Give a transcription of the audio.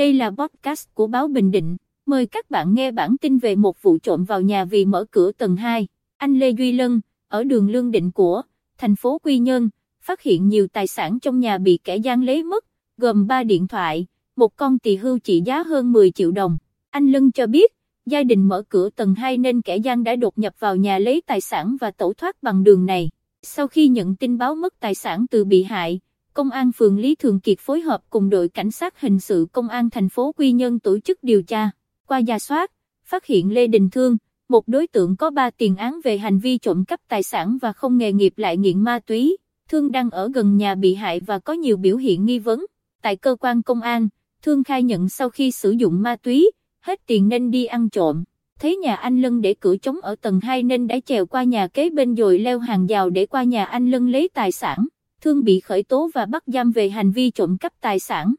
đây là podcast của báo Bình Định. Mời các bạn nghe bản tin về một vụ trộm vào nhà vì mở cửa tầng 2. Anh Lê Duy Lân, ở đường Lương Định của thành phố Quy Nhơn, phát hiện nhiều tài sản trong nhà bị kẻ gian lấy mất, gồm 3 điện thoại, một con tỳ hưu trị giá hơn 10 triệu đồng. Anh Lân cho biết, gia đình mở cửa tầng 2 nên kẻ gian đã đột nhập vào nhà lấy tài sản và tẩu thoát bằng đường này. Sau khi nhận tin báo mất tài sản từ bị hại, Công an phường Lý Thường Kiệt phối hợp cùng đội cảnh sát hình sự Công an thành phố Quy Nhơn tổ chức điều tra. Qua gia soát, phát hiện Lê Đình Thương, một đối tượng có 3 tiền án về hành vi trộm cắp tài sản và không nghề nghiệp lại nghiện ma túy. Thương đang ở gần nhà bị hại và có nhiều biểu hiện nghi vấn. Tại cơ quan công an, Thương khai nhận sau khi sử dụng ma túy, hết tiền nên đi ăn trộm. Thấy nhà anh Lân để cửa trống ở tầng 2 nên đã trèo qua nhà kế bên rồi leo hàng rào để qua nhà anh Lân lấy tài sản. Thương bị khởi tố và bắt giam về hành vi trộm cắp tài sản.